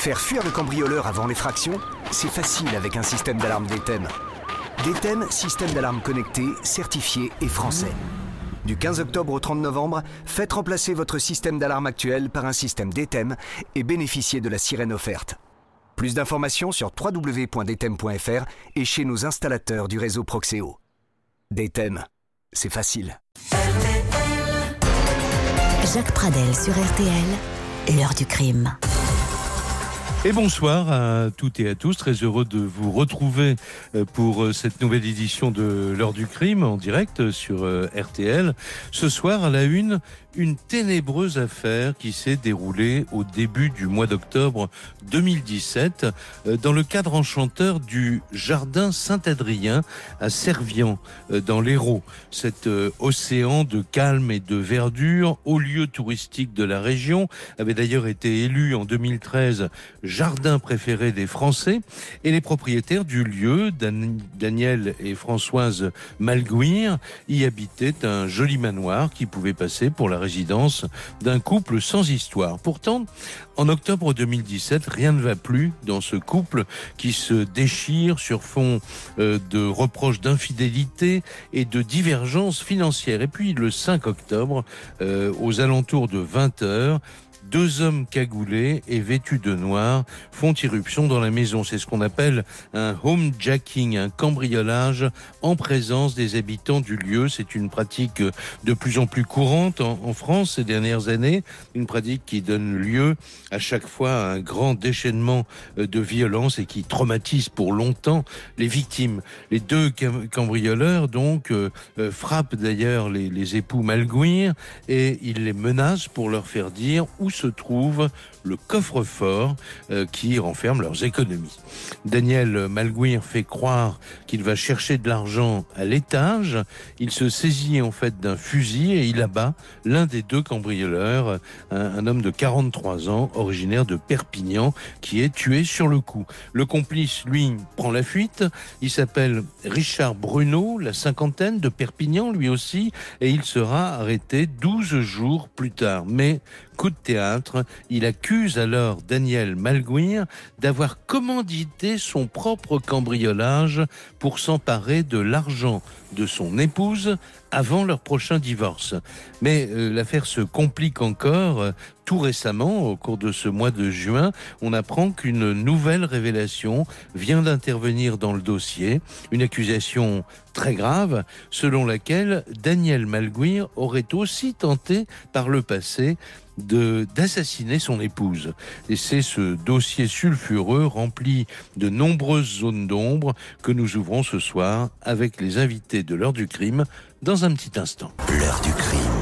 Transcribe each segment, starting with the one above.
Faire fuir le cambrioleur avant l'effraction, c'est facile avec un système d'alarme DTEM. DTEM, système d'alarme connecté, certifié et français. Du 15 octobre au 30 novembre, faites remplacer votre système d'alarme actuel par un système DTEM et bénéficiez de la sirène offerte. Plus d'informations sur www.dtem.fr et chez nos installateurs du réseau Proxéo. DTEM, c'est facile. Jacques Pradel sur RTL, l'heure du crime. Et bonsoir à toutes et à tous. Très heureux de vous retrouver euh, pour euh, cette nouvelle édition de l'heure du crime en direct sur euh, RTL. Ce soir, à la une, une ténébreuse affaire qui s'est déroulée au début du mois d'octobre 2017 dans le cadre enchanteur du jardin Saint-Adrien à Servian dans l'Hérault. Cet océan de calme et de verdure, haut lieu touristique de la région, avait d'ailleurs été élu en 2013 jardin préféré des Français et les propriétaires du lieu, Daniel et Françoise Malguir, y habitaient un joli manoir qui pouvait passer pour la résidence d'un couple sans histoire. Pourtant, en octobre 2017, rien ne va plus dans ce couple qui se déchire sur fond euh, de reproches d'infidélité et de divergences financières. Et puis le 5 octobre, euh, aux alentours de 20 heures, deux hommes cagoulés et vêtus de noir font irruption dans la maison. C'est ce qu'on appelle un homejacking, un cambriolage en présence des habitants du lieu. C'est une pratique de plus en plus courante en, France ces dernières années, une pratique qui donne lieu à chaque fois à un grand déchaînement de violence et qui traumatise pour longtemps les victimes. Les deux cambrioleurs donc euh, euh, frappent d'ailleurs les, les époux Malguir et ils les menacent pour leur faire dire où se trouve le coffre-fort euh, qui renferme leurs économies. Daniel Malguir fait croire qu'il va chercher de l'argent à l'étage. Il se saisit en fait d'un fusil et il abat l'un des deux cambrioleurs, un, homme de 43 ans, originaire de Perpignan, qui est tué sur le coup. Le complice, lui, prend la fuite. Il s'appelle Richard Bruno, la cinquantaine de Perpignan, lui aussi, et il sera arrêté 12 jours plus tard. Mais coup de théâtre, il accuse alors Daniel Malguir d'avoir commandité son propre cambriolage pour s'emparer de l'argent de son épouse avant leur prochain divorce. Mais euh, l'affaire se complique encore. Tout récemment, au cours de ce mois de juin, on apprend qu'une nouvelle révélation vient d'intervenir dans le dossier, une accusation très grave, selon laquelle Daniel Malguir aurait aussi tenté par le passé d'assassiner son épouse. Et c'est ce dossier sulfureux rempli de nombreuses zones d'ombre que nous ouvrons ce soir avec les invités de l'heure du crime dans un petit instant. L'heure du crime.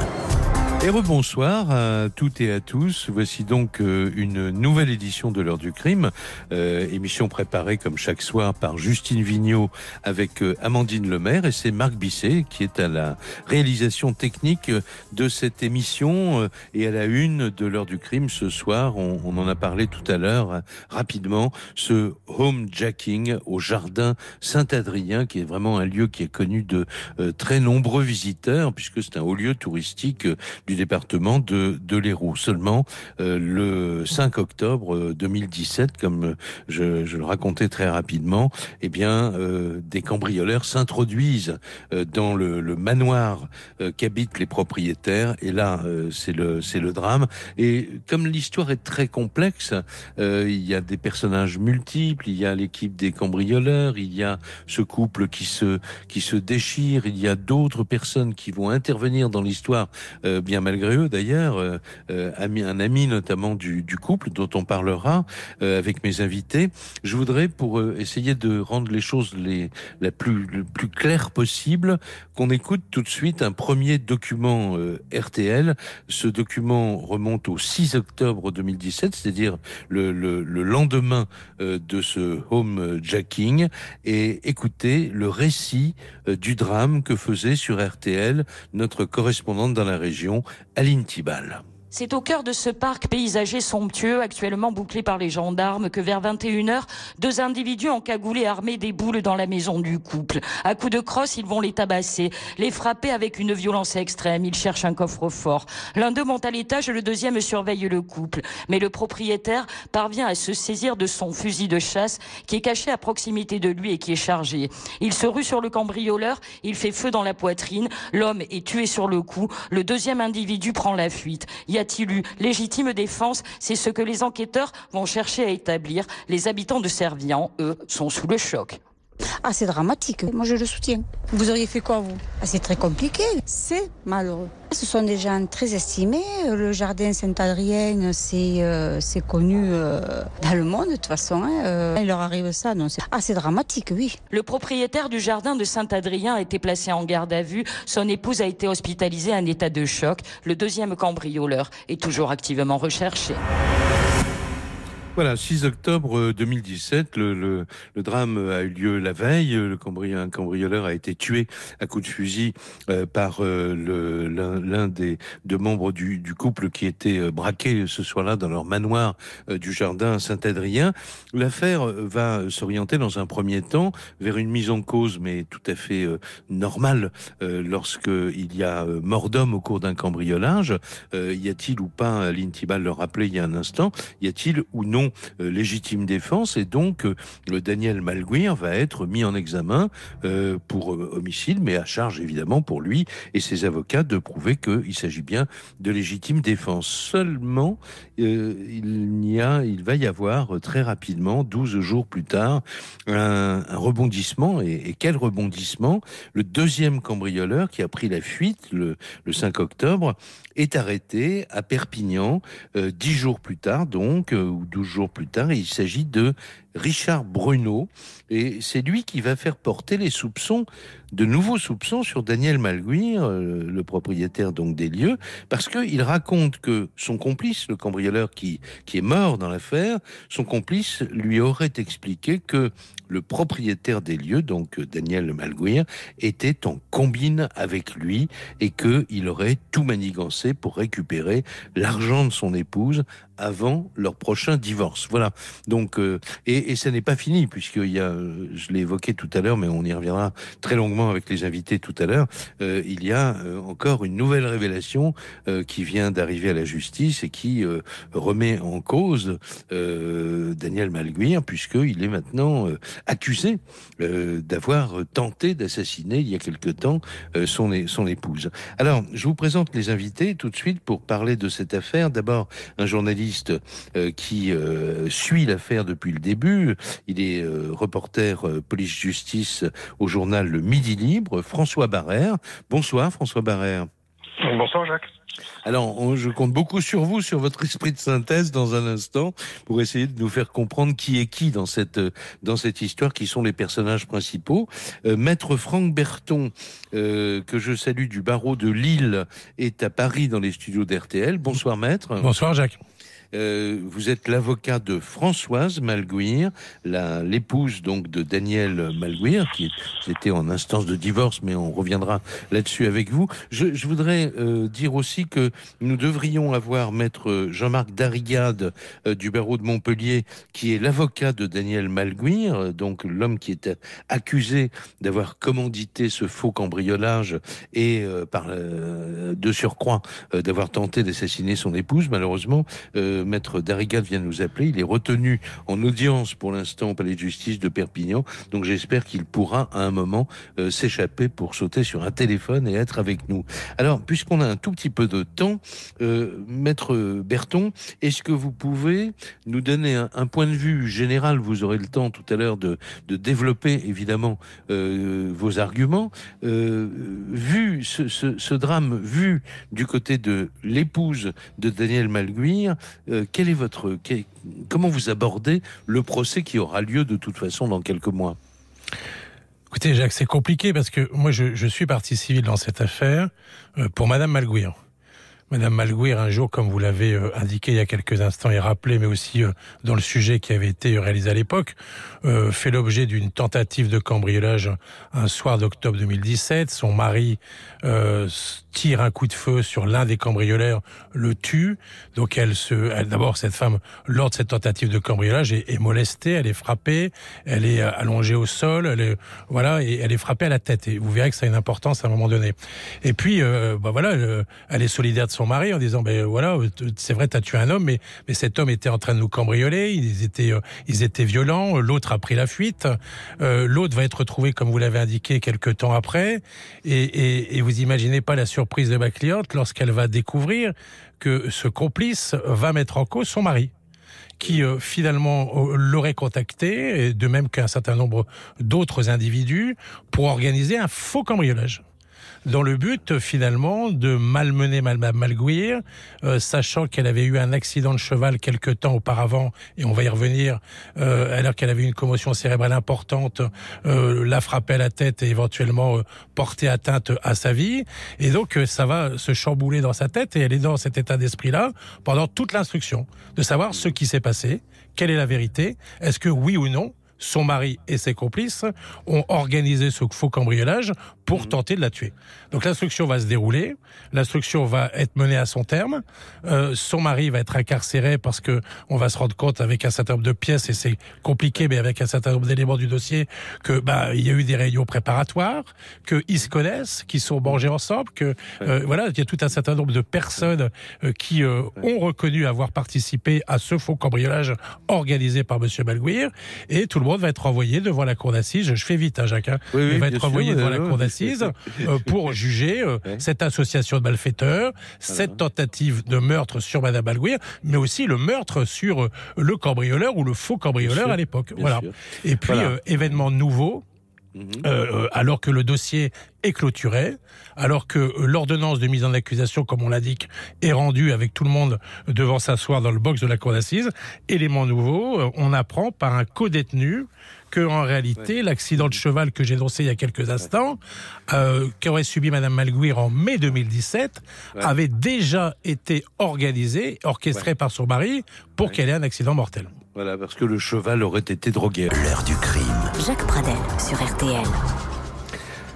Et rebonsoir à toutes et à tous. Voici donc euh, une nouvelle édition de l'heure du crime, euh, émission préparée comme chaque soir par Justine Vignot avec euh, Amandine Lemaire et c'est Marc Bisset qui est à la réalisation technique de cette émission et à la une de l'heure du crime ce soir. On, on en a parlé tout à l'heure rapidement. Ce homejacking au jardin Saint-Adrien qui est vraiment un lieu qui est connu de très nombreux visiteurs puisque c'est un haut lieu touristique du département de, de l'Hérault. Seulement, euh, le 5 octobre 2017, euh, comme je, je, le racontais très rapidement, eh bien, euh, des cambrioleurs s'introduisent dans le, le manoir qu'habitent les propriétaires. Et là, c'est le, c'est le drame. Et comme l'histoire est très complexe, il y a des personnages multiples, il y a l'équipe des cambrioleurs, il y a ce couple qui se, qui se déchire, il y a d'autres personnes qui vont intervenir dans l'histoire, bien malgré eux d'ailleurs, euh, euh, un ami notamment du, couple dont on parlera euh, avec mes invités. Je voudrais, pour essayer de rendre les choses les, la plus, le plus possible, qu'on écoute tout de suite un premier document RTL. Ce document remonte au 6 octobre 2017, c'est-à-dire le, le, le, lendemain de ce home jacking, et écoutez le récit du drame que faisait sur RTL notre correspondante dans la région, Aline Tibal. C'est au cœur de ce parc paysager somptueux, actuellement bouclé par les gendarmes, que vers 21h, deux individus encagoulés armés déboulent dans la maison du couple. À coups de crosse, ils vont les tabasser, les frapper avec une violence extrême. Ils cherchent un coffre-fort. L'un d'eux monte à l'étage, le deuxième surveille le couple. Mais le propriétaire parvient à se saisir de son fusil de chasse qui est caché à proximité de lui et qui est chargé. Il se rue sur le cambrioleur, il fait feu dans la poitrine, l'homme est tué sur le coup, le deuxième individu prend la fuite y a-t-il eu légitime défense? C'est ce que les enquêteurs vont chercher à établir. Les habitants de Servian, eux, sont sous le choc. Ah, c'est dramatique. Moi, je le soutiens. Vous auriez fait quoi, vous? Ah, C'est très compliqué. C'est malheureux. Ce sont des gens très estimés. Le jardin Saint-Adrien, c'est euh, connu euh, dans le monde, de toute façon. Hein. Euh, il leur arrive ça. Non, ah, c'est dramatique, oui. Le propriétaire du jardin de Saint-Adrien a été placé en garde à vue. Son épouse a été hospitalisée en état de choc. Le deuxième cambrioleur est toujours activement recherché. Voilà, 6 octobre 2017, euh, le, le, le, drame a eu lieu la veille. Le cambrioleur, un cambrioleur a été tué à coups de fusil euh, par euh, l'un des deux membres du, couple qui était braqué ce soir-là dans leur manoir du jardin Saint-Adrien. L'affaire va s'orienter dans un premier temps vers une mise en cause, mais tout à fait normale, lorsque il y a mort d'homme au cours d'un cambriolage. y a-t-il ou pas, l'Intibal le rappelait il y a un instant, y a-t-il ou non euh, légitime défense et donc euh, le Daniel Malguir va être mis en examen euh, pour homicide, mais à charge évidemment pour lui et ses avocats de prouver qu'il s'agit bien de légitime défense. Seulement, il y a, il va y avoir très rapidement, 12 jours plus tard, un, rebondissement et, quel rebondissement? Le deuxième cambrioleur qui a pris la fuite le, le 5 octobre est arrêté à Perpignan dix jours plus tard, donc ou 12 jours plus tard. il s'agit de Richard Bruno. Et c'est lui qui va faire porter les soupçons, de nouveaux soupçons sur Daniel Malguir, euh, le propriétaire donc des lieux, parce qu'il raconte que son complice, le cambrioleur qui, qui est mort dans l'affaire, son complice lui aurait expliqué que le propriétaire des lieux, donc Daniel Malguir, était en combine avec lui et qu'il aurait tout manigancé pour récupérer l'argent de son épouse avant leur prochain divorce. Voilà. Donc, euh, et, et ça n'est pas fini puisqu'il y a, je l'ai évoqué tout à l'heure, mais on y reviendra très longuement avec les invités tout à l'heure. Euh, il y a euh, encore une nouvelle révélation euh, qui vient d'arriver à la justice et qui euh, remet en cause Daniel Malguir puisqu'il est maintenant accusé d'avoir tenté d'assassiner il y a quelque temps son, son épouse. Alors, je vous présente les invités tout de suite pour parler de cette affaire. D'abord, un journaliste euh, qui euh, suit l'affaire depuis le début. Il est euh, reporter police-justice au journal Le Midi Libre, François Barrère. Bonsoir François Barrère. Bonsoir Jacques. Alors, je compte beaucoup sur vous, sur votre esprit de synthèse dans un instant, pour essayer de nous faire comprendre qui est qui dans cette dans cette histoire, qui sont les personnages principaux. Maître Franck Berton, que je salue du barreau de Lille, est à Paris dans les studios d'RTL. Bonsoir Maître. Bonsoir Jacques. Euh, vous êtes l'avocat de Françoise Malguir, l'épouse donc de Daniel Malguir, qui était en instance de divorce, mais on reviendra là-dessus avec vous. Je, voudrais euh, dire aussi que nous devrions avoir maître Jean-Marc Darigade euh, du barreau de Montpellier, qui est l'avocat de Daniel Malguir, donc l'homme qui est accusé d'avoir commandité ce faux cambriolage et de surcroît d'avoir tenté d'assassiner son épouse. Malheureusement, maître Darigat vient nous appeler. Il est retenu en audience pour l'instant au palais de justice de Perpignan. Donc j'espère qu'il pourra à un moment euh, s'échapper pour sauter sur un téléphone et être avec nous. Alors, puisqu'on a un tout petit peu de temps, euh, maître Berton, est-ce que vous pouvez nous donner un, point de vue général? Vous aurez le temps tout à l'heure de, développer évidemment euh, vos arguments. vu ce, drame, vu du côté de l'épouse de Daniel Malguir, euh, quel est votre, comment vous abordez le procès qui aura lieu de toute façon dans quelques mois? Écoutez, Jacques, c'est compliqué parce que moi, je, suis partie civile dans cette affaire euh, pour Madame Malguir. Madame Malguir, un jour, comme vous l'avez euh, indiqué il y a quelques instants et rappelé, mais aussi dans le sujet qui avait été réalisé à l'époque, fait l'objet d'une tentative de cambriolage un soir d'octobre 2017. Son mari tire un coup de feu sur l'un des cambrioleurs, le tue. Donc elle se, d'abord cette femme, lors de cette tentative de cambriolage, est, est, molestée, elle est frappée, elle est allongée au sol, elle est, voilà, et elle est frappée à la tête. Et vous verrez que ça a une importance à un moment donné. Et puis, bah voilà, elle est solidaire de son mari en disant ben voilà euh, c'est vrai tu as tué un homme mais mais cet homme était en train de nous cambrioler ils étaient euh, ils étaient violents l'autre a pris la fuite euh, l'autre va être retrouvé comme vous l'avez indiqué quelques temps après et, et, et vous imaginez pas la surprise de ma cliente lorsqu'elle va découvrir que ce complice va mettre en cause son mari qui euh, finalement l'aurait contacté, de même qu'un certain nombre d'autres individus, pour organiser un faux cambriolage dans le but finalement de malmener Madame Malguir, euh, sachant qu'elle avait eu un accident de cheval quelque temps auparavant, et on va y revenir, euh, alors qu'elle avait une commotion cérébrale importante, euh, la frapper à la tête et éventuellement euh, porter atteinte à sa vie. Et donc euh, ça va se chambouler dans sa tête, et elle est dans cet état d'esprit-là pendant toute l'instruction, de savoir ce qui s'est passé, quelle est la vérité, est-ce que oui ou non, son mari et ses complices ont organisé ce faux cambriolage pour mmh. tenter de la tuer. Donc l'instruction va se dérouler, l'instruction va être menée à son terme, euh, son mari va être incarcéré parce que on va se rendre compte avec un certain nombre de pièces et c'est compliqué, mais avec un certain nombre d'éléments du dossier que bah il y a eu des réunions préparatoires, qu'ils se connaissent, qu'ils sont mangés ensemble, que euh, voilà il y a tout un certain nombre de personnes euh, qui ont reconnu avoir participé à ce faux cambriolage organisé par Monsieur Balguir et tout le va être envoyé devant la cour d'assises. Je fais vite, hein, Jacques. Hein. Oui, oui, il va être envoyé devant la cour d'assises euh, pour juger euh, cette association de malfaiteurs, cette tentative de meurtre sur Madame Balguir, mais aussi le meurtre sur euh, le cambrioleur ou le faux cambrioleur à l'époque. Voilà. sûr. Et puis Voilà. événement nouveau. Mhm. euh, euh, alors que le dossier est clôturé, alors que euh, l'ordonnance de mise en accusation, comme on l'indique, est rendue avec tout le monde devant s'asseoir dans le box de la cour d'assises. Élément nouveau, on apprend par un co-détenu que en réalité l'accident de cheval que j'ai énoncé il y a quelques instants, euh, qu'aurait subi Madame Malguir en mai 2017, Ouais. avait déjà été organisé, orchestré Ouais. par son mari pour qu'elle ait un accident mortel. Voilà, parce que le cheval aurait été drogué. L'heure du crime. Jacques Pradel sur RTL.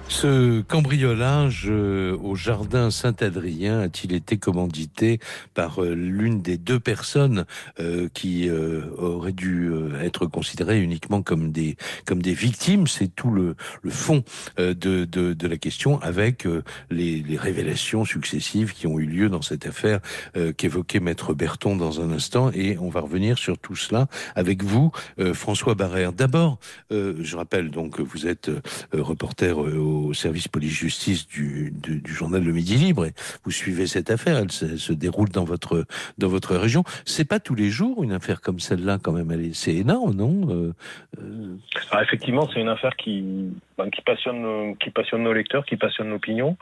Ce cambriolage euh, au jardin Saint-Adrien a-t-il été commandité par euh, l'une des deux personnes euh, qui auraient dû être considérées uniquement comme des comme des victimes? C'est tout le, fond de, de, la question, avec les, les révélations successives qui ont eu lieu dans cette affaire qu'évoquait Maître Berton dans un instant, et on va revenir sur tout cela avec vous, François Barrère. D'abord, je rappelle donc que vous êtes reporter euh, service police-justice du, du, journal Le Midi Libre vous suivez cette affaire. Elle se, se déroule dans votre dans votre région. C'est pas tous les jours une affaire comme celle-là quand même. C'est énorme, non Euh, euh, Alors, effectivement, c'est une affaire qui, ben, qui passionne, qui passionne nos lecteurs, qui passionne l'opinion,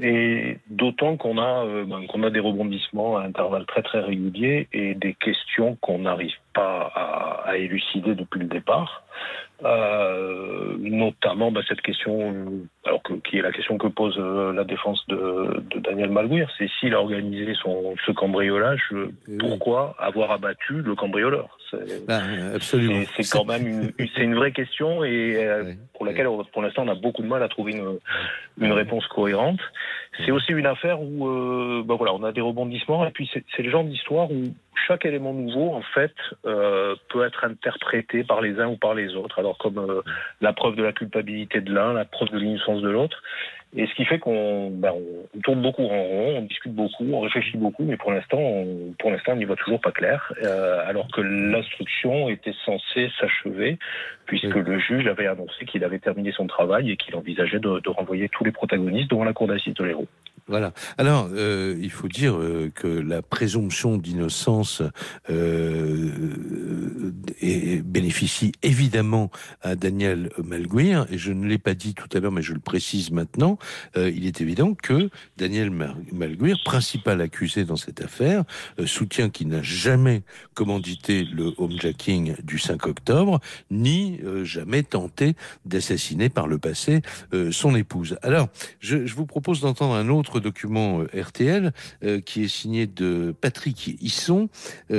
et d'autant qu'on a, euh, ben, qu'on a des rebondissements à intervalles très très réguliers et des questions qu'on n'arrive pas à élucider depuis le départ. Euh, notamment ben, cette question, alors que, qui est la question que pose euh, la défense de, de Daniel Malguir, c'est s'il a organisé son, ce cambriolage, oui. pourquoi avoir abattu le cambrioleur? C'est- bah, absolument. c'est quand même une, une- vraie question et euh, pour laquelle pour l'instant on a beaucoup de mal à trouver une, une réponse cohérente. C'est aussi une affaire où euh, bah voilà on a des rebondissements et puis c'est c'est le genre d'histoire où chaque élément nouveau en fait euh, peut être interprété par les uns ou par les autres. Alors comme euh, la preuve de la culpabilité de l'un, la preuve de l'innocence de l'autre. Et ce qui fait qu'on on, on tourne beaucoup en rond, on discute beaucoup, on réfléchit beaucoup, mais pour l'instant, on- pour l'instant, on n'y voit toujours pas clair. euh, alors que l'instruction était censée s'achever, puisque Oui. le juge avait annoncé qu'il avait terminé son travail et qu'il envisageait de, de renvoyer tous les protagonistes devant la cour d'assises de l'Hérault. Voilà. Alors, euh, il faut dire euh, que la présomption d'innocence euh, et bénéficie évidemment à Daniel Malguir. Et je ne l'ai pas dit tout à l'heure, mais je le précise maintenant. Euh, il est évident que Daniel Malguir, principal accusé dans cette affaire, euh, soutient qu'il n'a jamais commandité le homejacking du 5 octobre, ni euh, jamais tenté d'assassiner par le passé euh, son épouse. Alors, je vous propose d'entendre un autre document RTL qui est signé de Patrick Hisson.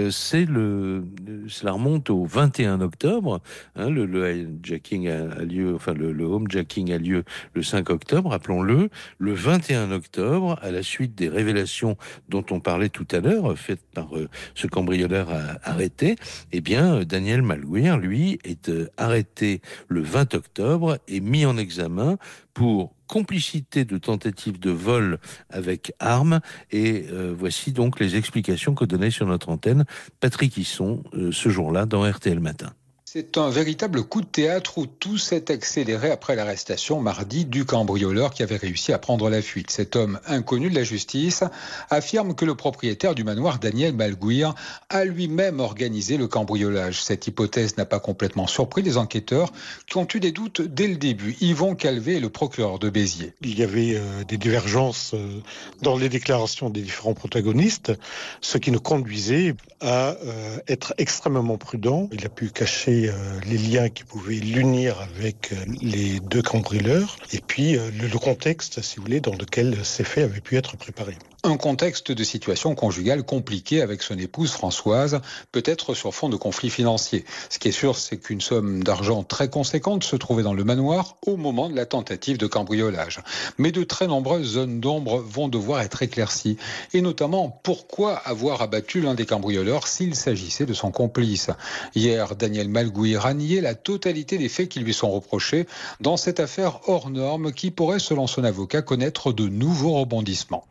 c'est le, cela remonte au 21 octobre. Hein, le, le hijacking a, lieu, le, le homejacking a lieu le 5 octobre, rappelons-le. Le 21 octobre, à la suite des révélations dont on parlait tout à l'heure, faites par ce cambrioleur arrêté, eh bien Daniel Malouir, lui, est arrêté le 20 octobre et mis en examen pour complicité de tentative de vol avec armes. Et euh, voici donc les explications que donnait sur notre antenne Patrick Hisson euh, ce jour-là dans RTL Matin. C'est un véritable coup de théâtre où tout s'est accéléré après l'arrestation mardi du cambrioleur qui avait réussi à prendre la fuite. Cet homme inconnu de la justice affirme que le propriétaire du manoir Daniel Malguir a lui-même organisé le cambriolage. Cette hypothèse n'a pas complètement surpris les enquêteurs qui ont eu des doutes dès le début. Yvon Calvé est le procureur de Béziers. Il y avait euh, des divergences euh, dans les déclarations des différents protagonistes, ce qui nous conduisait à euh, être extrêmement prudent. Il a pu cacher euh, les liens qui pouvaient l'unir avec euh, les deux cambrioleurs et puis euh, le, contexte, si vous voulez, dans lequel ces faits avaient pu être préparés. Un contexte de situation conjugale compliquée avec son épouse Françoise, peut-être sur fond de conflits financiers. Ce qui est sûr, c'est qu'une somme d'argent très conséquente se trouvait dans le manoir au moment de la tentative de cambriolage. Mais de très nombreuses zones d'ombre vont devoir être éclaircies. Et notamment, pourquoi avoir abattu l'un des cambrioleurs s'il s'agissait de son complice? Hier, Daniel Malgouir a nié la totalité des faits qui lui sont reprochés dans cette affaire hors norme qui pourrait, selon son avocat, connaître de nouveaux rebondissements.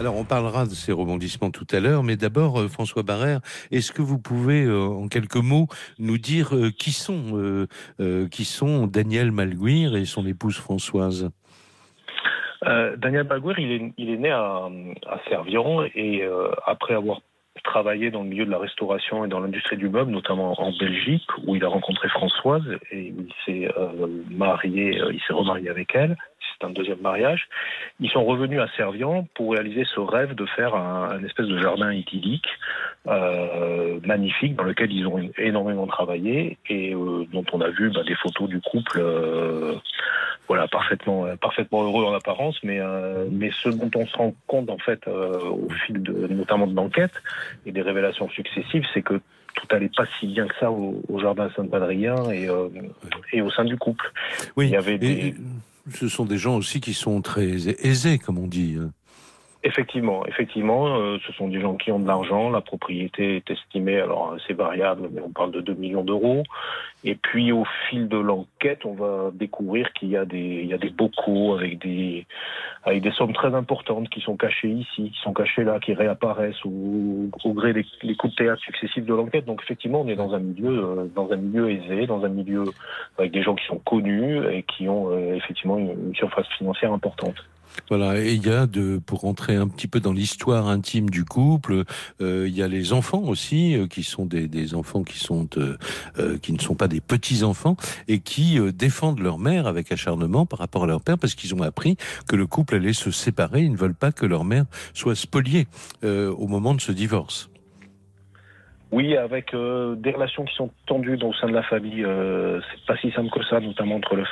Alors, on parlera de ces rebondissements tout à l'heure, mais d'abord, euh, François Barrère, est-ce que vous pouvez, euh, en quelques mots, nous dire euh, qui sont, Daniel Malguir et son épouse Françoise? Daniel Malguir, il est, né à, à et après avoir travaillé dans le milieu de la restauration et dans l'industrie du meuble, notamment en Belgique, où il a rencontré Françoise et il s'est marié, il s'est remarié avec elle un deuxième mariage. Ils sont revenus à Servian pour réaliser ce rêve de faire un, espèce de jardin idyllique euh, magnifique dans lequel ils ont énormément travaillé et euh, dont on a vu bah, des photos du couple. Euh, voilà, parfaitement, parfaitement heureux en apparence, mais, mais ce dont on se rend compte en fait au fil de, notamment de l'enquête et des révélations successives, c'est que tout allait pas si bien que ça au, jardin Saint-Padrien et, et au sein du couple. Oui. Il y avait des ce sont des gens aussi qui sont très aisés, comme on dit. Effectivement, effectivement, euh, ce sont des gens qui ont de l'argent. La propriété est estimée, alors c'est variable, mais on parle de 2 millions d'euros. Et puis au fil de l'enquête, on va découvrir qu'il y a des, il y a des bocaux avec des, avec des sommes très importantes qui sont cachées ici, qui sont cachées là, qui réapparaissent au, au gré des les coups de théâtre successifs de l'enquête. Donc effectivement, on est dans un milieu, euh, dans un milieu aisé, dans un milieu avec des gens qui sont connus et qui ont euh, effectivement une surface financière importante. Voilà, et il y a de pour rentrer un petit peu dans l'histoire intime du couple, euh, il y a les enfants aussi euh, qui sont des, enfants qui sont euh, qui ne sont pas des petits enfants et qui défendent leur mère avec acharnement par rapport à leur père parce qu'ils ont appris que le couple allait se séparer. Ils ne veulent pas que leur mère soit spoliée au moment de ce divorce. Oui, avec euh, des relations qui sont tendues au sein de la famille, euh, c'est pas si simple que ça, notamment entre le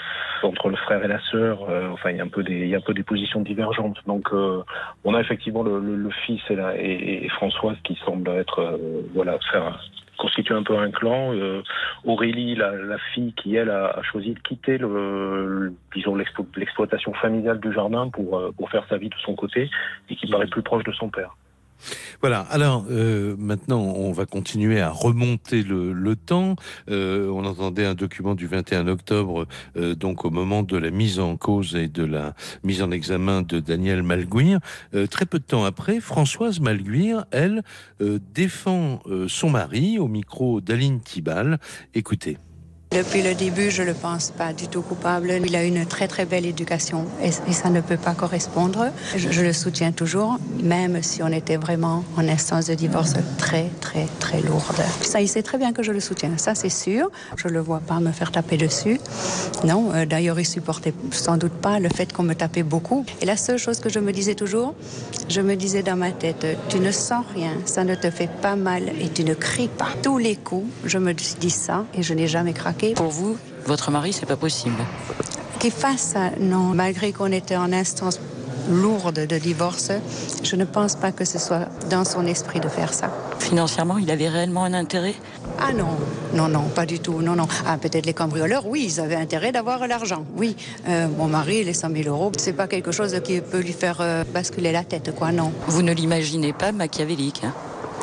entre le frère et la sœur. Euh, enfin, il y a un peu des il y a un peu des positions divergentes. Donc, euh, on a effectivement le, le, le fils et, la, et, et, Françoise qui semblent être voilà faire constituer un peu un clan. Aurélie, la, la, fille qui elle a, a choisi de quitter le, disons l'exploitation familiale du jardin pour pour faire sa vie de son côté et qui paraît plus proche de son père. Voilà. Alors euh, maintenant, on va continuer à remonter le, temps. Euh, on entendait un document du 21 octobre, euh, donc au moment de la mise en cause et de la mise en examen de Daniel Malguir. Euh, très peu de temps après, Françoise Malguir, elle, défend son mari au micro d'Aline Tibal. Écoutez. Depuis le début, je ne le pense pas du tout coupable. Il a une très très belle éducation et, ça ne peut pas correspondre. Je, je, le soutiens toujours, même si on était vraiment en instance de divorce très très très lourde. Ça, il sait très bien que je le soutiens, ça c'est sûr. Je ne le vois pas me faire taper dessus. Non, euh, d'ailleurs, il supportait sans doute pas le fait qu'on me tapait beaucoup. Et la seule chose que je me disais toujours, je me disais dans ma tête, tu ne sens rien, ça ne te fait pas mal et tu ne cries pas. Tous les coups, je me dis ça et je n'ai jamais craqué. Pour vous, votre mari, c'est pas possible Qu'il fasse ça, non. Malgré qu'on était en instance lourde de divorce, je ne pense pas que ce soit dans son esprit de faire ça. Financièrement, il avait réellement un intérêt? Ah non, non, non, pas du tout, non, non. Ah, peut-être les cambrioleurs, oui, ils avaient intérêt d'avoir l'argent, oui. Euh, mon mari, les 100 000 euros, c'est pas quelque chose qui peut lui faire euh, basculer la tête, quoi, non. Vous ne l'imaginez pas machiavélique hein?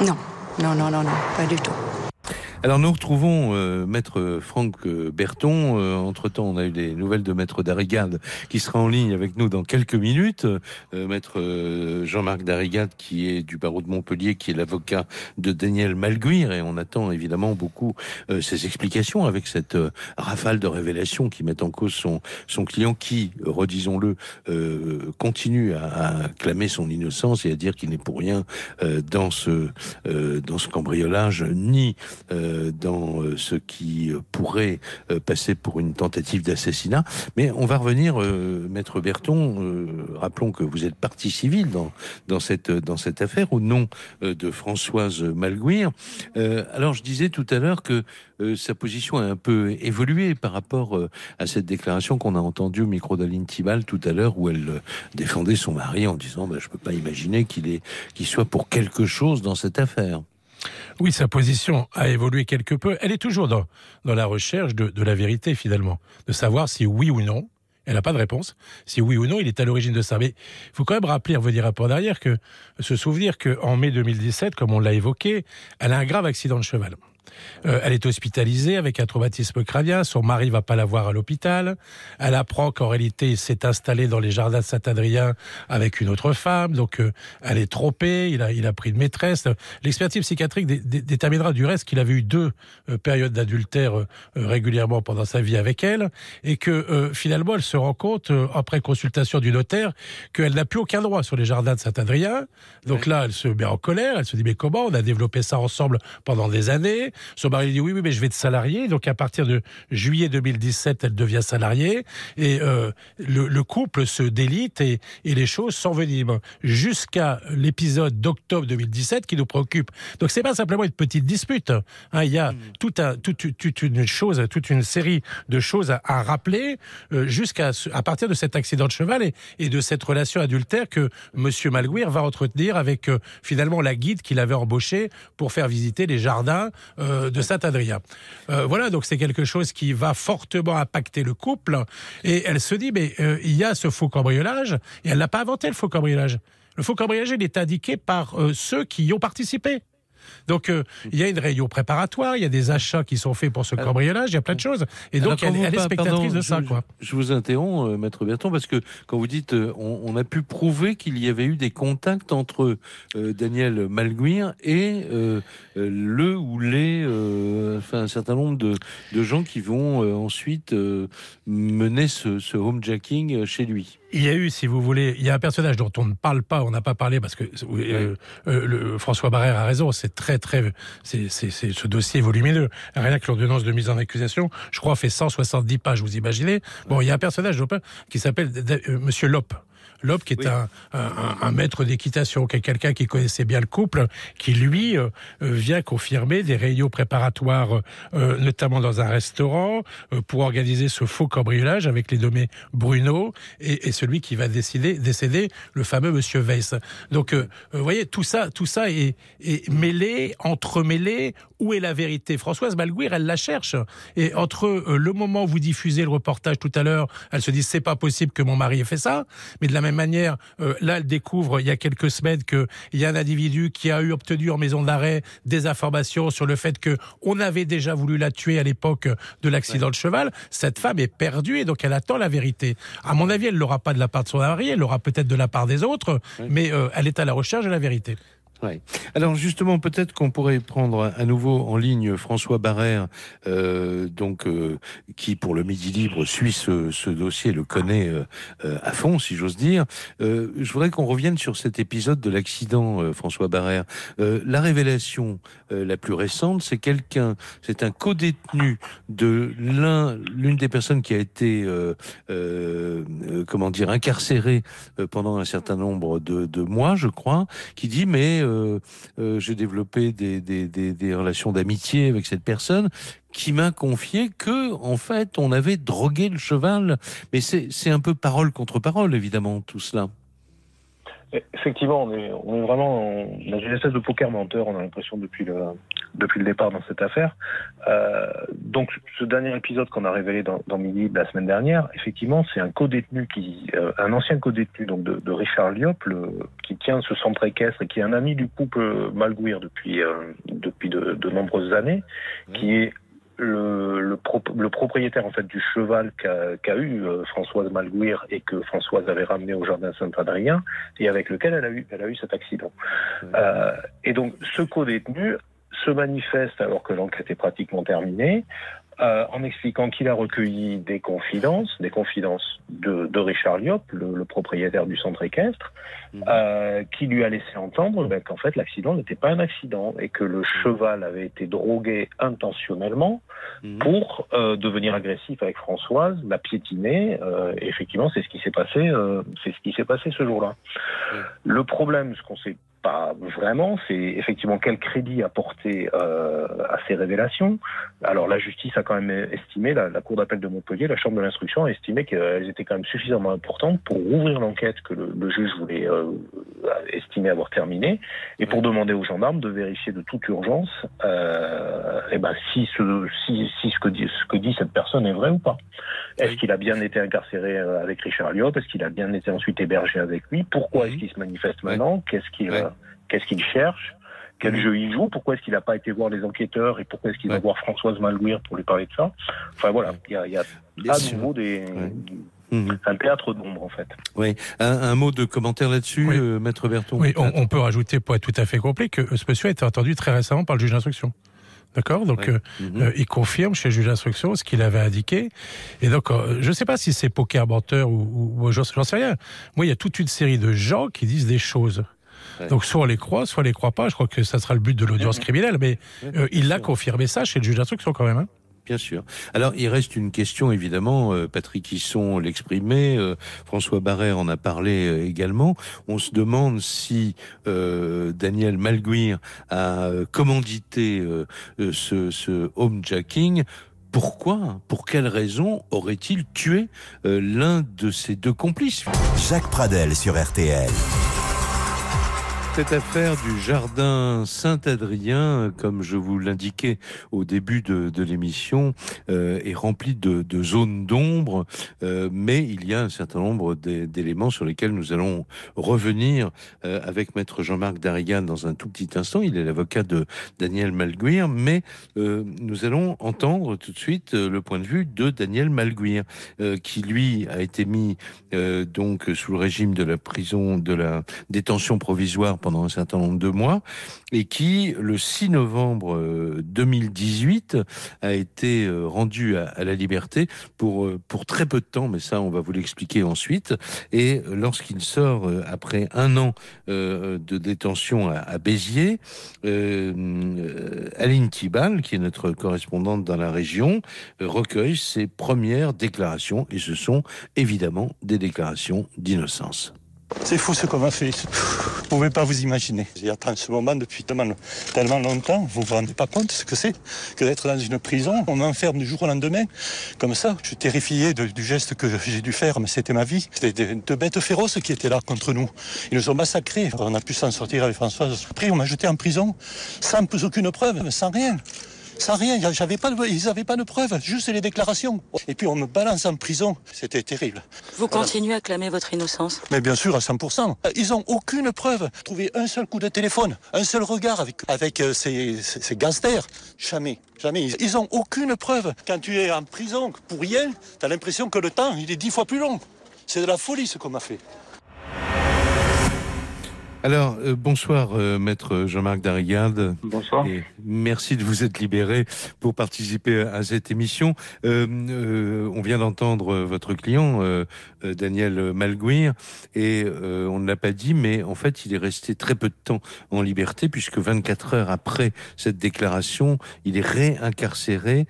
Non, non, non, non, non, pas du tout. Alors nous retrouvons euh, maître Franck euh, Berton. Euh, entre-temps, on a eu des nouvelles de maître Darrigade qui sera en ligne avec nous dans quelques minutes. maître Jean-Marc Darrigade qui est du barreau de Montpellier, qui est l'avocat de Daniel Malguir et on attend évidemment beaucoup ses explications avec cette rafale de révélations qui met en cause son, son client qui, redisons-le, continue à, clamer son innocence et à dire qu'il n'est pour rien dans ce dans ce cambriolage ni dans euh, ce qui euh, pourrait passer pour une tentative d'assassinat. Mais on va revenir, maître Berton. rappelons que vous êtes partie civile dans dans cette dans cette affaire au nom de Françoise Malguir. alors je disais tout à l'heure que sa position a un peu évolué par rapport à cette déclaration qu'on a entendue au micro d'Aline Tibal tout à l'heure où elle défendait son mari en disant bah, je peux pas imaginer qu'il qu'il soit pour quelque chose dans cette affaire. Oui, sa position a évolué quelque peu. Elle est toujours dans, la recherche de, la vérité, finalement. De savoir si oui ou non, elle n'a pas de réponse. Si oui ou non, il est à l'origine de ça. Mais il faut quand même rappeler, revenir un peu derrière, que se souvenir qu'en mai 2017, comme on l'a évoqué, elle a un grave accident de cheval. Euh, elle est hospitalisée avec un traumatisme crânien. Son mari va pas la voir à l'hôpital. Elle apprend qu'en réalité, il s'est installé dans les jardins de Saint-Adrien avec une autre femme. Donc, euh, elle est trompée. Il a, il a pris une maîtresse. L'expertise psychiatrique déterminera du reste qu'il avait eu deux euh, périodes d'adultère régulièrement pendant sa vie avec elle et que finalement, elle se rend compte, après consultation du notaire, qu'elle n'a plus aucun droit sur les jardins de Saint-Adrien. Donc là, elle se met en colère. Elle se dit, mais comment On a développé ça ensemble pendant des années? Son mari dit oui, oui, mais je vais te salarier. Donc à partir de juillet 2017, elle devient salariée et euh, le, couple se délite et, et les choses s'enveniment jusqu'à l'épisode d'octobre 2017 qui nous préoccupe. Donc c'est pas simplement une petite dispute. Hein. il y a hmm. un, toute, toute, une chose, toute une série de choses à, à rappeler euh, jusqu'à à partir de cet accident de cheval et, et de cette relation adultère que Monsieur Malguir va entretenir avec euh, finalement la guide qu'il avait embauchée pour faire visiter les jardins euh, de Saint-Adrien. Euh, voilà, donc c'est quelque chose qui va fortement impacter le couple. Et elle se dit, mais euh, il y a ce faux cambriolage, et elle n'a pas inventé le faux cambriolage. Le faux cambriolage, il est indiqué par ceux qui y ont participé. Donc euh, il y a une réunion préparatoire, il y a des achats qui sont faits pour ce cambriolage, il y a plein de choses. Et donc elle, est spectatrice de ça. Quoi. Je, vous interromps, euh, Maître Berton, parce que quand vous dites euh, on, a pu prouver qu'il y avait eu des contacts entre Daniel Malguir et le ou les, enfin un certain nombre de, de gens qui vont ensuite mener ce, ce homejacking chez lui. Il y a eu, si vous voulez, il y a un personnage dont on ne parle pas, on n'a pas parlé parce que euh, euh, le, François Barrère a raison, c'est très très, c'est ce dossier volumineux. Rien que l'ordonnance de mise en accusation, je crois, fait 170 pages. Vous imaginez Bon, il y a un personnage qui s'appelle euh, Monsieur Lope. Lope, qui est un, un, maître d'équitation, qui est quelqu'un qui connaissait bien le couple, qui lui euh, euh, vient confirmer des réunions préparatoires, euh, notamment dans un restaurant, pour organiser ce faux cambriolage avec les nommés Bruno et, et celui qui va décider, décéder, le fameux Monsieur Weiss. Donc, vous voyez, tout ça, tout ça est, est mêlé, entremêlé. Où est la vérité? Françoise Malguir, elle la cherche. Et entre le moment où vous diffusez le reportage tout à l'heure, elle se dit c'est pas possible que mon mari ait fait ça, mais de la même manière, euh, là, elle découvre il y a quelques semaines qu'il y a un individu qui a eu obtenu en maison d'arrêt des informations sur le fait que on avait déjà voulu la tuer à l'époque de l'accident de cheval. Cette femme est perdue et donc elle attend la vérité. À mon avis, elle l'aura pas de la part de son mari, elle l'aura peut-être de la part des autres, mais euh, elle est à la recherche de la vérité. Alors justement, peut-être qu'on pourrait prendre à nouveau en ligne François Barrère, euh, donc euh, qui pour le Midi Libre suit ce, ce dossier, le connaît euh, euh à fond, si j'ose dire. Euh, je voudrais qu'on revienne sur cet épisode de l'accident, euh, François Barrère. la révélation la plus récente, c'est quelqu'un, c'est un co-détenu de l'un, l'une des personnes qui a été, comment dire, incarcérée pendant un certain nombre de, de mois, je crois, qui dit mais j'ai développé des, relations d'amitié avec cette personne qui m'a confié que, en fait, on avait drogué le cheval. Mais c'est un peu parole contre parole, évidemment, tout cela. Effectivement, on est, on est vraiment dans une espèce de poker menteur, on a l'impression depuis le, depuis le départ dans cette affaire. Euh, donc, ce dernier épisode qu'on a révélé dans, dans Midi la semaine dernière, effectivement, c'est un co-détenu qui, euh, un ancien co-détenu donc de, de, Richard Liop, le, qui tient ce centre équestre et qui est un ami du couple Malguir depuis, euh, depuis de, de, nombreuses années, qui est le, le, le, propriétaire en fait du cheval qu'a qu eu euh, Françoise Malguir et que Françoise avait ramené au jardin Saint-Adrien et avec lequel elle a eu, elle a eu cet accident. Euh, et donc ce co-détenu se manifeste alors que l'enquête est pratiquement terminée euh, en expliquant qu'il a recueilli des confidences, des confidences de, de Richard Liop, le, le, propriétaire du centre équestre, mmh. euh, qui lui a laissé entendre ben, qu'en fait l'accident n'était pas un accident et que le cheval avait été drogué intentionnellement mmh. pour euh, devenir agressif avec Françoise, la piétiner. Euh, effectivement, c'est ce qui s'est passé. Euh, c'est ce qui s'est passé ce jour-là. Mmh. Le problème, ce qu'on sait pas vraiment, c'est effectivement quel crédit apporter euh, à ces révélations. Alors la justice a quand même estimé, la, la Cour d'appel de Montpellier, la Chambre de l'instruction a estimé qu'elles étaient quand même suffisamment importantes pour ouvrir l'enquête que le, le, juge voulait euh, estimer avoir terminée, et pour demander aux gendarmes de vérifier de toute urgence euh, et ben, si, ce, si, si ce, que dit, ce que dit cette personne est vrai ou pas. Est-ce qu'il a bien été incarcéré euh, avec Richard Liop Est-ce qu'il a bien été ensuite hébergé avec lui? Pourquoi est-ce qu'il se manifeste maintenant? Qu'est-ce qu'il ouais. Qu'est-ce qu'il cherche? Quel mmh. jeu il joue, pourquoi est-ce qu'il n'a pas été voir les enquêteurs et pourquoi est-ce qu'il ouais. va voir Françoise Malguir pour lui parler de ça? Enfin voilà, il y a, y a à nouveau des, ouais. Mmh. un théâtre d'ombre en fait. Oui, un, un, mot de commentaire là-dessus, oui. euh, Maître Berton. Oui, on, on, peut rajouter pour être tout à fait complet que ce monsieur a été entendu très récemment par le juge d'instruction. D'accord? Donc, ouais. euh, mmh. euh, il confirme chez le juge d'instruction ce qu'il avait indiqué. Et donc, euh, je ne sais pas si c'est poker menteur ou, ou, ou j'en sais rien. Moi, il y a toute une série de gens qui disent des choses. Ouais. Donc soit on les croit, soit on les croit pas. Je crois que ça sera le but de l'audience criminelle, mais euh, il l'a confirmé ça chez le juge d'instruction quand même. Hein Bien sûr. Alors, il reste une question, évidemment. Euh, Patrick Hisson l'exprimait, euh, François Barrère en a parlé également. On se demande si euh, Daniel Malguir a commandité euh, ce, ce homejacking pourquoi, pour quelle raison aurait-il tué euh, l'un de ses deux complices? Jacques Pradel sur RTL. Cette affaire du jardin Saint-Adrien, comme je vous l'indiquais au début de, l'émission, euh, est remplie de, zones d'ombre, euh, mais il y a un certain nombre d'éléments sur lesquels nous allons revenir euh, avec maître Jean-Marc Darigan dans un tout petit instant. Il est l'avocat de Daniel Malguir, mais nous allons entendre tout de suite le point de vue de Daniel Malguir, qui lui a été mis donc sous le régime de la prison, de la détention provisoire pendant un certain nombre de mois et qui, le 6 novembre 2018, a été rendu à, la liberté pour, pour très peu de temps, mais ça, on va vous l'expliquer ensuite. Et lorsqu'il sort, après un an de détention à, Béziers, euh, Aline Tibal, qui est notre correspondante dans la région, recueille ses premières déclarations, et ce sont évidemment des déclarations d'innocence. C'est fou ce qu'on m'a fait. Vous ne pouvez pas vous imaginer. J'attends ce moment depuis tellement, tellement longtemps. Vous vous rendez pas compte ce que c'est que d'être dans une prison. On m'enferme du jour au lendemain. Comme ça, je suis terrifié du geste que j'ai dû faire, mais c'était ma vie. C'était de, de, bêtes féroces qui étaient là contre nous. Ils nous ont massacrés. On a pu s'en sortir avec Françoise. Après, on m'a jeté en prison sans aucune preuve, sans rien sans rien. J'avais pas de, ils n'avaient pas de preuves, juste les déclarations. Et puis on me balance en prison. C'était terrible. Vous voilà. continuez à clamer votre innocence? Mais bien sûr, à 100%. Ils n'ont aucune preuve. Trouver un seul coup de téléphone, un seul regard avec, avec euh, ces, ces, ces gangsters. Jamais. Jamais. Ils n'ont aucune preuve. Quand tu es en prison pour rien, tu as l'impression que le temps, il est dix fois plus long. C'est de la folie ce qu'on m'a fait. Alors, euh, bonsoir, euh, maître Jean-Marc Darigade. Bonsoir. Et merci de vous être libéré pour participer à cette émission. Euh, on vient d'entendre votre client, Daniel Malguir, et on ne l'a pas dit, mais en fait, il est resté très peu de temps en liberté, puisque 24 heures après cette déclaration, il est réincarcéré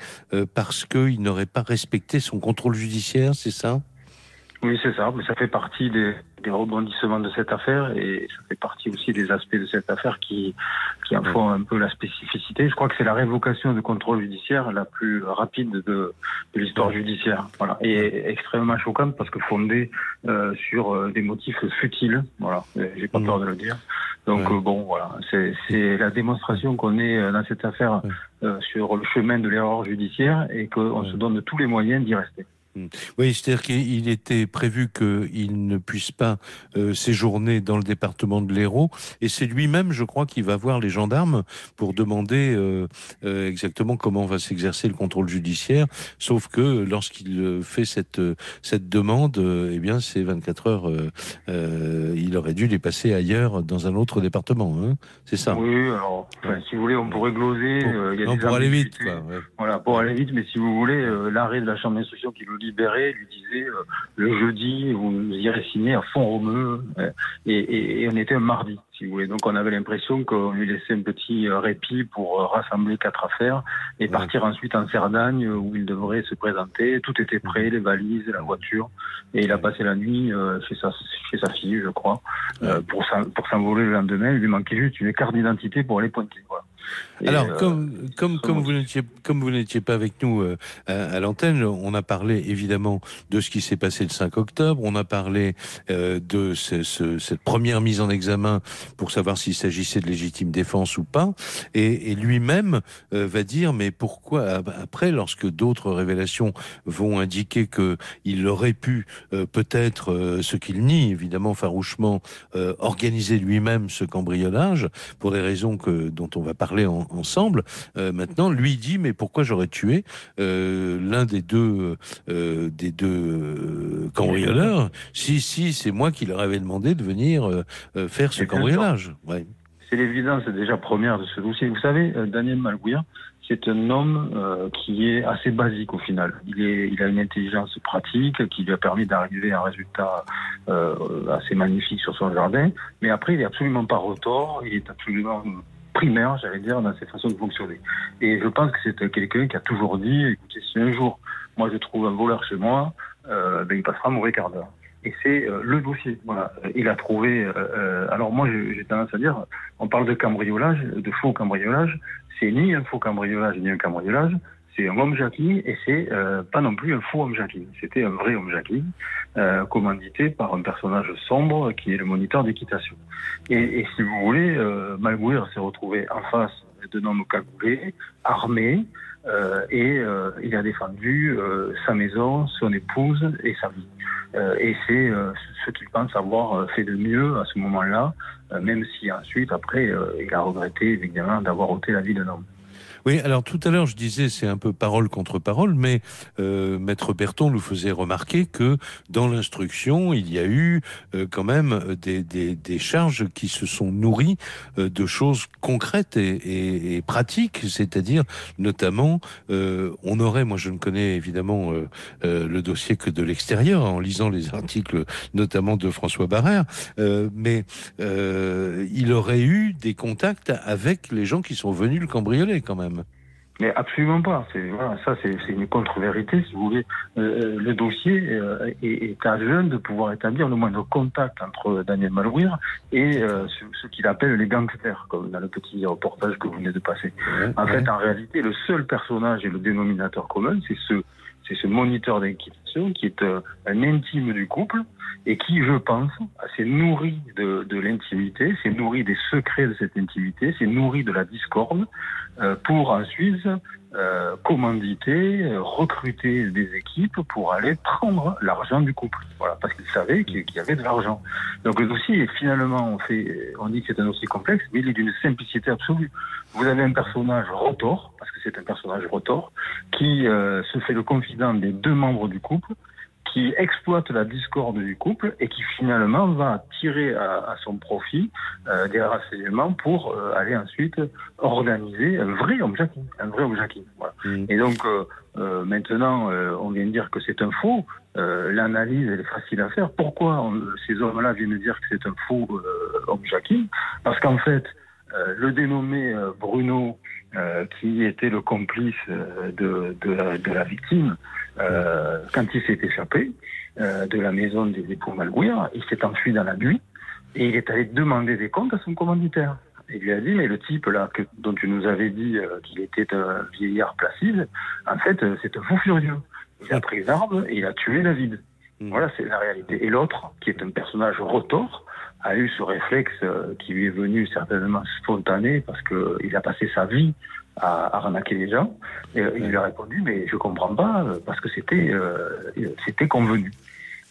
parce qu'il n'aurait pas respecté son contrôle judiciaire, c'est ça? Oui, c'est ça, mais ça fait partie des des rebondissements de cette affaire et ça fait partie aussi des aspects de cette affaire qui, qui en font un peu la spécificité. Je crois que c'est la révocation de contrôle judiciaire la plus rapide de, de l'histoire judiciaire. Voilà. Et extrêmement choquante parce que fondée euh, sur euh, des motifs futiles. Voilà. J'ai pas peur de le dire. Donc euh, bon, voilà. C'est la démonstration qu'on est euh, dans cette affaire euh, sur le chemin de l'erreur judiciaire et qu'on se donne tous les moyens d'y rester. Mm. Oui, c'est-à-dire qu'il était prévu qu'il ne puisse pas euh, séjourner dans le département de l'Hérault, et c'est lui-même, je crois, qui va voir les gendarmes pour demander euh, euh, exactement comment va s'exercer le contrôle judiciaire. Sauf que lorsqu'il fait cette cette demande, eh bien, ces 24 heures, il aurait dû les passer ailleurs, dans un autre département. Hein c'est ça. Oui, alors, si vous voulez, on pourrait gloser. il y a non, pour aller vite. Quoi, Voilà, pour aller vite, mais si vous voulez, l'arrêt de la chambre d'instruction qui le libéré lui disait euh, le jeudi, vous irez signer à fond romeux. Euh, et, et, on était un mardi, si vous voulez. Donc on avait l'impression qu'on lui laissait un petit euh, répit pour rassembler quatre affaires et partir ensuite en Cerdagne où il devrait se présenter. Tout était prêt, les valises, la voiture. Et il a passé la nuit chez, sa, chez sa fille, je crois, pour s'envoler le lendemain. Il lui manquait juste une carte d'identité pour aller pointer. Voilà. Alors, euh, comme, comme, comme, vous n'étiez, comme vous n'étiez pas avec nous euh, à, l'antenne, on a parlé évidemment de ce qui s'est passé le 5 octobre, on a parlé euh, de ce, ce, cette première mise en examen pour savoir s'il s'agissait de légitime défense ou pas, et, et lui-même va dire, mais pourquoi après, lorsque d'autres révélations vont indiquer que il aurait pu peut-être, ce qu'il nie évidemment farouchement, organiser lui-même ce cambriolage, pour des raisons que, dont on va parler ensemble. Euh, maintenant, lui dit mais pourquoi j'aurais tué euh, l'un des deux euh, des deux cambrioleurs si si c'est moi qui leur avais demandé de venir faire ce cambriolage. Ouais. C'est l'évidence déjà première de ce dossier. Vous savez, Daniel Malgouya, c'est un homme qui est assez basique au final. Il, est, il a une intelligence pratique qui lui a permis d'arriver à un résultat assez magnifique sur son jardin. Mais après, il est absolument pas retort. Il est absolument primaire, j'allais dire, dans ses façons de fonctionner. Et je pense que c'est quelqu'un qui a toujours dit, écoutez, si un jour, moi, je trouve un voleur chez moi, euh, ben, il passera un mauvais quart d'heure. Et c'est euh, le dossier. Voilà. Il a trouvé. Euh, alors moi, j'ai tendance à dire, on parle de cambriolage, de faux cambriolage. C'est ni un faux cambriolage ni un cambriolage c'est un homme Jacqueline et c'est euh, pas non plus un faux homme Jacqueline. C'était un vrai homme Jacqueline, euh, commandité par un personnage sombre qui est le moniteur d'équitation. Et, et, si vous voulez, euh, Malgouir s'est retrouvé en face d'un homme cagoulé, armé, euh, et euh, il a défendu euh, sa maison, son épouse et sa vie. et c'est ce qu'il pense avoir fait de mieux à ce moment-là, même si ensuite, après, il a regretté évidemment d'avoir ôté la vie d'un homme. Oui, alors tout à l'heure, je disais, c'est un peu parole contre parole, mais euh, Maître Berton nous faisait remarquer que dans l'instruction, il y a eu euh, quand même des, des, des, charges qui se sont nourries euh, de choses concrètes et, et, pratiques, c'est-à-dire notamment, euh, on aurait, moi je ne connais évidemment euh, le dossier que de l'extérieur, en lisant les articles notamment de François Barrère, mais il aurait eu des contacts avec les gens qui sont venus le cambrioler quand même. Mais absolument pas. C'est voilà, ça, c'est une contre-vérité, si vous voulez. Euh, le dossier euh, est, est, à jeune de pouvoir établir le moindre contact entre Daniel Malouir et euh, ce, qu'il appelle les gangsters, comme dans le petit reportage que vous venez de passer. en fait, en réalité, le seul personnage et le dénominateur commun, c'est ce, c'est ce moniteur d'équitation qui est euh, un intime du couple et qui, je pense, s'est nourri de, de l'intimité, s'est nourri des secrets de cette intimité, s'est nourri de la discorde euh, pour ensuite euh, commanditer, euh, recruter des équipes pour aller prendre l'argent du couple. Voilà, parce qu'il savait qu'il y avait de l'argent. Donc le dossier, finalement, on fait, on dit que c'est un dossier complexe, mais il est d'une simplicité absolue. Vous avez un personnage rotor, parce que c'est un personnage rotor, qui euh, se fait le confident des deux membres du couple, qui exploite la discorde du couple et qui finalement va tirer à, à son profit euh, des renseignements pour euh, aller ensuite organiser un vrai homme un vrai homme Voilà. Mmh. Et donc euh, maintenant, on vient de dire que c'est un faux. L'analyse elle est facile à faire. Pourquoi on, ces hommes-là viennent dire que c'est un faux homme Jackie Parce qu'en fait, le dénommé Bruno, qui était le complice de, de, la, victime, euh, quand il s'est échappé, euh, de la maison des époux Malguir. Il s'est enfui dans la nuit et il est allé demander des comptes à son commanditaire. Il lui a dit, mais le type là dont tu nous avais dit euh, qu'il était un vieillard placide, en fait, euh, c'est un fou furieux. Il a pris une arme et il a tué David. Voilà, c'est la réalité. Et l'autre, qui est un personnage retors, a eu ce réflexe euh, qui lui est venu certainement spontané parce que il a passé sa vie à arnaquer les gens. Et euh, il lui a répondu, mais je comprends pas euh, parce que c'était euh, c'était convenu.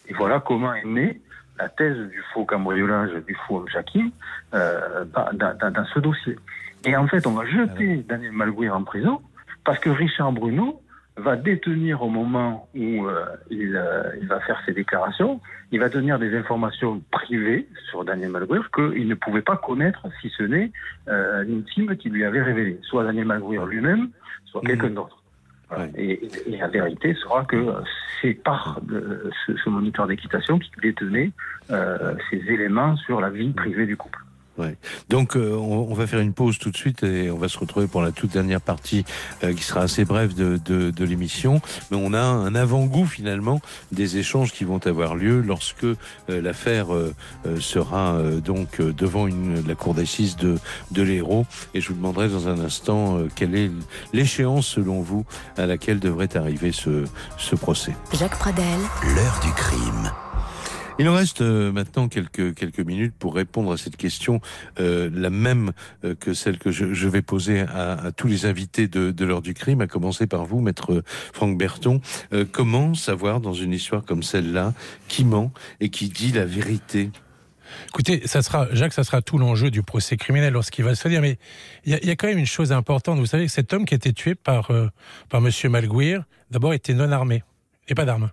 Et voilà comment est née la thèse du faux cambriolage, du faux Jackie, euh, dans, dans- dans ce dossier. Et en fait, on va jeter Daniel Malguir en prison parce que Richard Bruno va détenir au moment où euh, il, euh, il va faire ses déclarations, il va tenir des informations privées sur Daniel Malguir qu'il ne pouvait pas connaître si ce n'est euh, l'intime qui lui avait révélé, soit Daniel Malguir lui-même, soit quelqu'un d'autre. Voilà. Et, et- et la vérité sera que euh, c'est par euh, ce, ce moniteur d'équitation qui détenait euh, ces éléments sur la vie privée du couple. Ouais. Donc euh, on, on va faire une pause tout de suite et on va se retrouver pour la toute dernière partie euh, qui sera assez brève de, de, de l'émission. Mais on a un avant-goût finalement des échanges qui vont avoir lieu lorsque euh, l'affaire euh, euh, sera euh, donc euh, devant une, la cour d'assises de, de l'Hérault. Et je vous demanderai dans un instant euh, quelle est l'échéance selon vous à laquelle devrait arriver ce, ce procès. Jacques Pradel, L'heure du crime. Il nous reste euh, maintenant quelques quelques minutes pour répondre à cette question, euh, la même euh, que celle que je, vais poser à, tous les invités de, l'heure du crime, à commencer par vous, maître Franck Berton. Comment savoir dans une histoire comme celle-là qui ment et qui dit la vérité? Écoutez, ça sera, Jacques, ça sera tout l'enjeu du procès criminel lorsqu'il va se dire. Mais il y, a- quand même une chose importante. Vous savez que cet homme qui a été tué par, par Monsieur Malguir, d'abord était non armé et pas d'armes.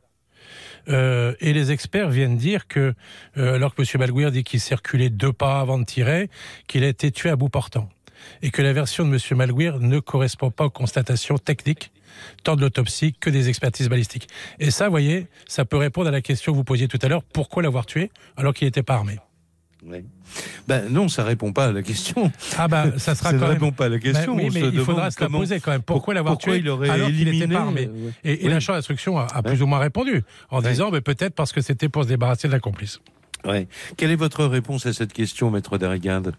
Euh, et les experts viennent dire que, euh, alors que M. Malguir dit qu'il circulait deux pas avant de tirer, qu'il a été tué à bout portant. Et que la version de M. Malguir ne correspond pas aux constatations techniques, tant de l'autopsie que des expertises balistiques. Et ça, vous voyez, ça peut répondre à la question que vous posiez tout à l'heure, pourquoi l'avoir tué alors qu'il n'était pas armé Oui. Ben non, ça répond pas à la question. Ah bah ça sera Ça quand ne même- répond pas à la question. Ben oui, On mais se il faudra se la poser quand même. Pourquoi l'avoir tué il aurait alors qu'il n'était éliminé, pas armé euh. Et, et Oui. la chambre d'instruction a, a plus ou moins répondu en disant mais peut-être parce que c'était pour se débarrasser de la complice. Ouais. Quelle est votre réponse à cette question, maître Darrigade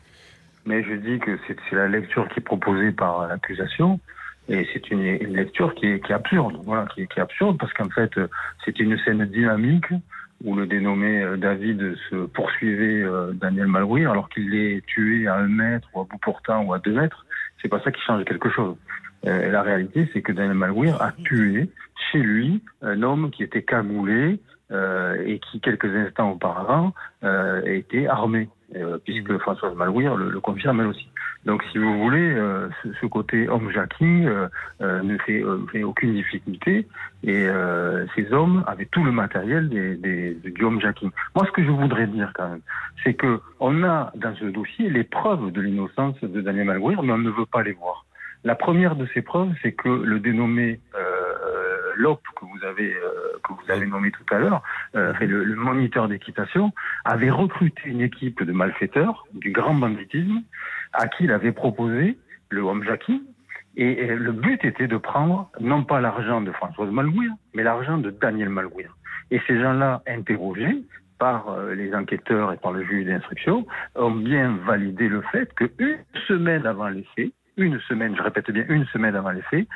Mais je dis que c'est la lecture qui est proposée par l'accusation. Et c'est une, une lecture qui est, qui est absurde, voilà, qui est, qui est absurde parce qu'en fait, euh, c'est une scène dynamique où le dénommé euh, David se poursuivait euh, Daniel Malguir alors qu'il l'est tué à un mètre ou à bout portant ou à deux mètres. C'est pas ça qui change quelque chose. Euh, la réalité, c'est que Daniel Malguir a tué chez lui un homme qui était cagoulé euh, et qui, quelques instants auparavant, était armé, euh, puisque Françoise Malguir le, le confirme elle aussi. Donc, si vous voulez, euh, ce, ce côté homme jacking euh, euh, ne fait, euh, fait aucune difficulté, et euh, ces hommes avaient tout le matériel des, des, du homme jacking. Moi, ce que je voudrais dire quand même, c'est que on a dans ce dossier les preuves de l'innocence de Daniel Malguir, mais on ne veut pas les voir. La première de ces preuves, c'est que le dénommé euh, Lop que vous avez euh, que vous avez nommé tout à l'heure, euh, fait le, le moniteur d'équitation, avait recruté une équipe de malfaiteurs du grand banditisme à qui il avait proposé le homme Jackie. Et, et le but était de prendre non pas l'argent de Françoise Malguir, mais l'argent de Daniel Malguir. Et ces gens-là, interrogés par euh, les enquêteurs et par le juge d'instruction, ont bien validé le fait qu'une semaine avant les faits, une semaine, je répète bien, une semaine avant les faits,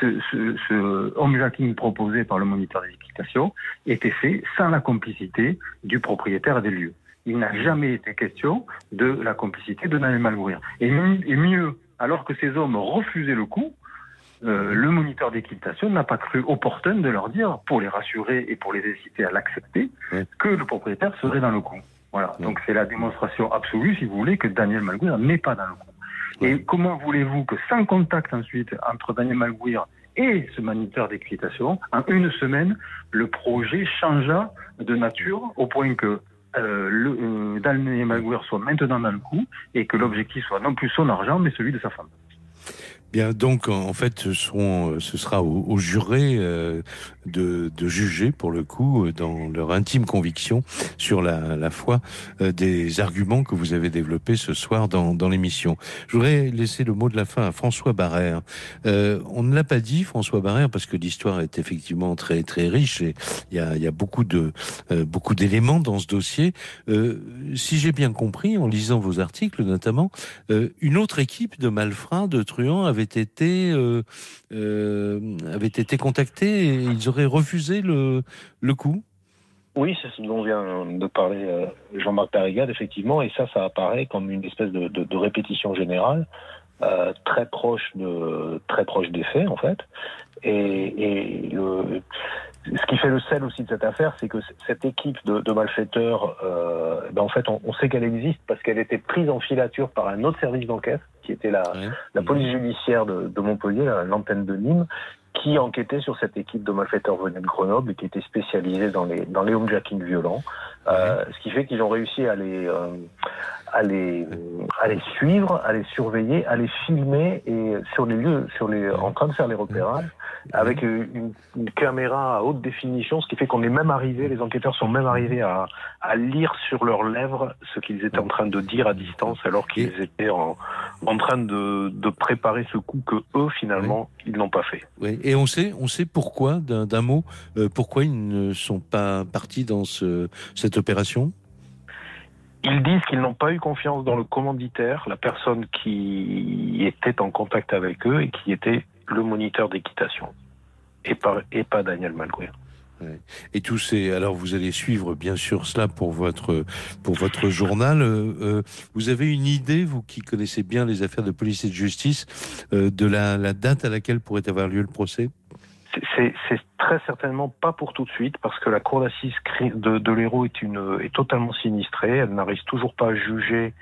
ce, ce, ce proposé par le moniteur d'équitation était fait sans la complicité du propriétaire des lieux. Il n'a jamais été question de la complicité de Daniel Malmourir. Et, mi- et mieux, alors que ces hommes refusaient le coup, euh, le moniteur d'équitation n'a pas cru opportun de leur dire, pour les rassurer et pour les inciter à l'accepter, que le propriétaire serait dans le coup. Voilà. Donc c'est la démonstration absolue, si vous voulez, que Daniel Malguir n'est pas dans le coup. Et comment voulez-vous que sans contact ensuite entre Daniel Malguir et ce moniteur d'équitation, en une semaine, le projet changea de nature au point que euh, le, euh, Daniel Malguir soit maintenant dans le coup et que l'objectif soit non plus son argent, mais celui de sa femme? Bien, donc en fait, ce, seront, ce sera aux, jurés euh, de, de, juger, pour le coup, dans leur intime conviction sur la, la foi euh, des arguments que vous avez développés ce soir dans, dans l'émission. Je voudrais laisser le mot de la fin à François Barrère. Euh, on ne l'a pas dit, François Barrère, parce que l'histoire est effectivement très très riche et il y a, y a beaucoup de euh, beaucoup d'éléments dans ce dossier. Euh, si j'ai bien compris, en lisant vos articles notamment, euh, une autre équipe de malfrats, de truands, avait été avait été contactée et ils auraient refusé le le coup. Oui, c'est ce dont vient de parler Jean-Marc Parigade, effectivement, et ça, ça apparaît comme une espèce de, de, de répétition générale, euh, très proche de très proche des faits, en fait. Et, et le, ce qui fait le sel aussi de cette affaire, c'est que cette équipe de, de malfaiteurs, euh, ben en fait, on, on sait qu'elle existe parce qu'elle était prise en filature par un autre service d'enquête, qui était la, la police judiciaire de, de Montpellier, l'antenne de Nîmes, qui enquêtait sur cette équipe de malfaiteurs venus de Grenoble et qui était spécialisée dans les dans les homejacking violents. Euh, ce qui fait qu'ils ont réussi à les euh, à les à les suivre, à les surveiller, à les filmer et sur les lieux, sur les en train de faire les repérages avec une, une caméra à haute définition, ce qui fait qu'on est même arrivé, les enquêteurs sont même arrivés à, à lire sur leurs lèvres ce qu'ils étaient en train de dire à distance alors qu'ils étaient en, en train de, de préparer ce coup que eux finalement ils n'ont pas fait. Oui. Et on sait, on sait pourquoi, d'un mot, euh, pourquoi ils ne sont pas partis dans ce, cette opération? Ils disent qu'ils n'ont pas eu confiance dans le commanditaire, la personne qui était en contact avec eux et qui était le moniteur d'équitation, et pas, Daniel Malguer. Et tous ces, alors vous allez suivre bien sûr cela pour votre pour votre journal. Euh, euh, vous avez une idée, vous qui connaissez bien les affaires de police et de justice, euh, de la date à laquelle pourrait avoir lieu le procès? C'est très certainement pas pour tout de suite parce que la cour d'assises de, de est, totalement sinistrée. Elle n'arrive toujours pas à juger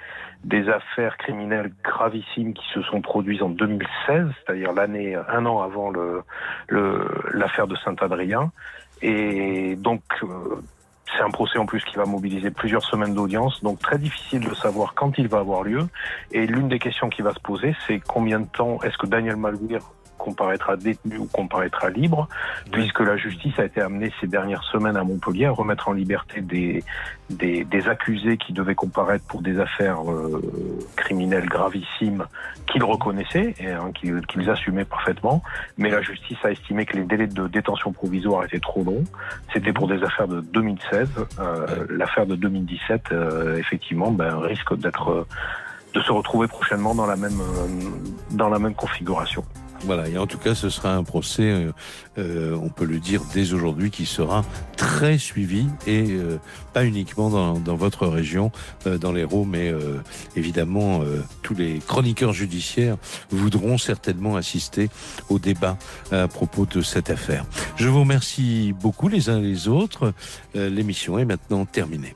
des affaires criminelles gravissimes qui se sont produites en 2016, c'est-à-dire l'année, un an avant l'affaire de Saint-Adrien. Et donc, euh, c'est un procès en plus qui va mobiliser plusieurs semaines d'audience, donc très difficile de savoir quand il va avoir lieu. Et l'une des questions qui va se poser, c'est combien de temps est-ce que Daniel Malguir comparaîtra détenu ou comparaîtra libre, puisque la justice a été amenée ces dernières semaines à Montpellier à remettre en liberté des, des, des accusés qui devaient comparaître pour des affaires euh, criminelles gravissimes qu'ils reconnaissaient et hein, qu'ils assumaient parfaitement. Mais la justice a estimé que les délais de détention provisoire étaient trop longs. C'était pour des affaires de 2016. Euh, L'affaire de 2017, euh, effectivement, ben, risque d'être de se retrouver prochainement dans la même dans la même configuration. Voilà, et en tout cas, ce sera un procès, euh, euh, on peut le dire dès aujourd'hui, qui sera très suivi et euh, pas uniquement dans, dans, votre région, euh, dans l'Hérault, mais euh, évidemment, tous les chroniqueurs judiciaires voudront certainement assister au débat à propos de cette affaire. Je vous remercie beaucoup les uns les autres. L'émission est maintenant terminée.